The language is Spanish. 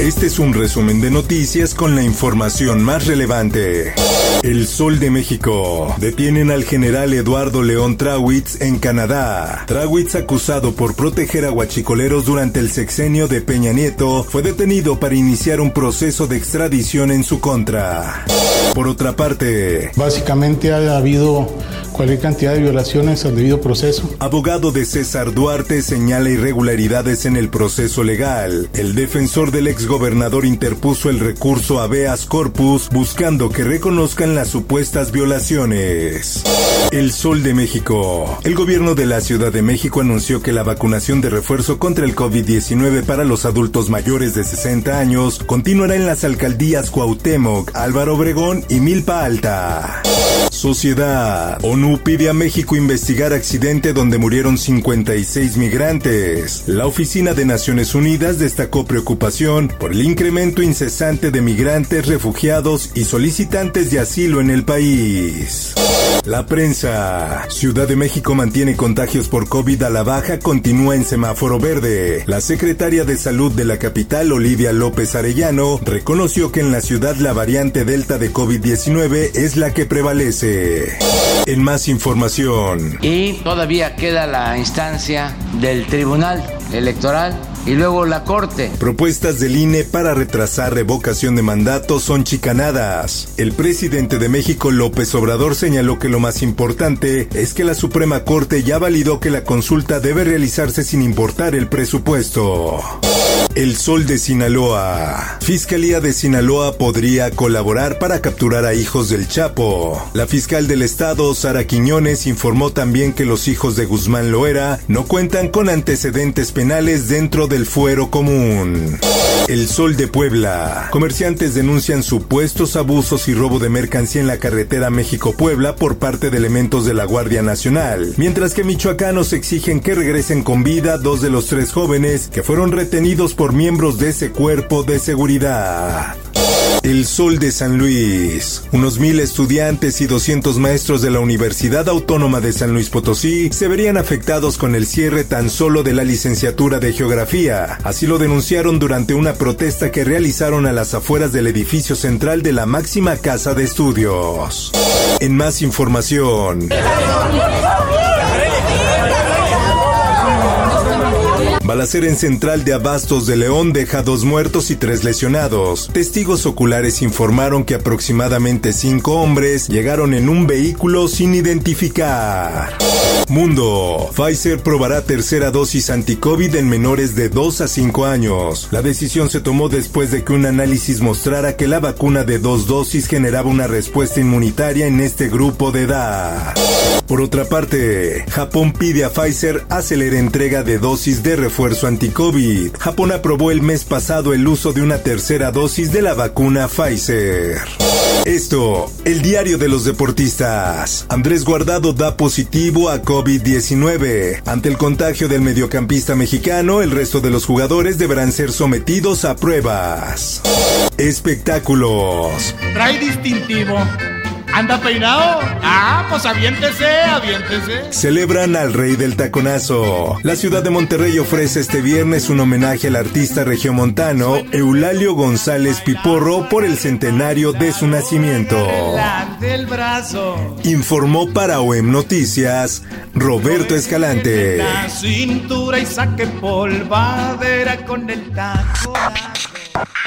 Este es un resumen de noticias con la información más relevante. El Sol de México. Detienen al general Eduardo León Trawitz en Canadá. Trawitz, acusado por proteger a guachicoleros durante el sexenio de Peña Nieto, fue detenido para iniciar un proceso de extradición en su contra. Por otra parte, básicamente ha habido cualquier cantidad de violaciones al debido proceso. Abogado de César Duarte señala irregularidades en el proceso legal. El defensor del exgobernador interpuso el recurso a Beas Corpus buscando que reconozcan las supuestas violaciones. El Sol de México. El gobierno de la Ciudad de México anunció que la vacunación de refuerzo contra el COVID-19 para los adultos mayores de 60 años continuará en las alcaldías Cuauhtémoc, Álvaro Obregón y Milpa Alta. Sociedad. ONU pide a México investigar accidente donde murieron 56 migrantes. La Oficina de Naciones Unidas destacó preocupación por el incremento incesante de migrantes, refugiados y solicitantes de asilo en el país. La prensa. Ciudad de México mantiene contagios por COVID a la baja, continúa en semáforo verde. La secretaria de Salud de la capital, Olivia López Arellano, reconoció que en la ciudad la variante Delta de COVID-19 es la que prevalece. En más información. Y todavía queda la instancia del Tribunal Electoral y luego la Corte. Propuestas del INE para retrasar revocación de mandato son chicanadas. El presidente de México, López Obrador, señaló que lo más importante es que la Suprema Corte ya validó que la consulta debe realizarse sin importar el presupuesto. El Sol de Sinaloa. Fiscalía de Sinaloa podría colaborar para capturar a hijos del Chapo. La fiscal del estado, Sara Quiñones, informó también que los hijos de Guzmán Loera no cuentan con antecedentes penales dentro del fuero común. El Sol de Puebla. Comerciantes denuncian supuestos abusos y robo de mercancía en la carretera México-Puebla por parte de elementos de la Guardia Nacional, mientras que michoacanos exigen que regresen con vida dos de los tres jóvenes que fueron retenidos por miembros de ese cuerpo de seguridad. El Sol de San Luis. Unos mil estudiantes y 200 maestros de la Universidad Autónoma de San Luis Potosí se verían afectados con el cierre tan solo de la licenciatura de Geografía. Así lo denunciaron durante una protesta que realizaron a las afueras del edificio central de la máxima casa de estudios. En más información. Balacera en Central de Abastos de León deja dos muertos y tres lesionados. Testigos oculares informaron que aproximadamente cinco hombres llegaron en un vehículo sin identificar. Mundo. Pfizer probará tercera dosis anti-COVID en menores de 2 a 5 años. La decisión se tomó después de que un análisis mostrara que la vacuna de dos dosis generaba una respuesta inmunitaria en este grupo de edad. Por otra parte, Japón pide a Pfizer acelerar entrega de dosis de refuerzo anti-COVID. Japón aprobó el mes pasado el uso de una tercera dosis de la vacuna Pfizer. Esto, el diario de los deportistas. Andrés Guardado da positivo a COVID-19. Ante el contagio del mediocampista mexicano, el resto de los jugadores deberán ser sometidos a pruebas. Espectáculos. Trae distintivo. ¿Anda peinado? Ah, pues aviéntese, aviéntese. Celebran al rey del taconazo. La ciudad de Monterrey ofrece este viernes un homenaje al artista regiomontano Eulalio González Piporro por el centenario de su nacimiento. Del brazo. Informó para OEM Noticias Roberto Escalante. La cintura y saque polvadera con el taconazo.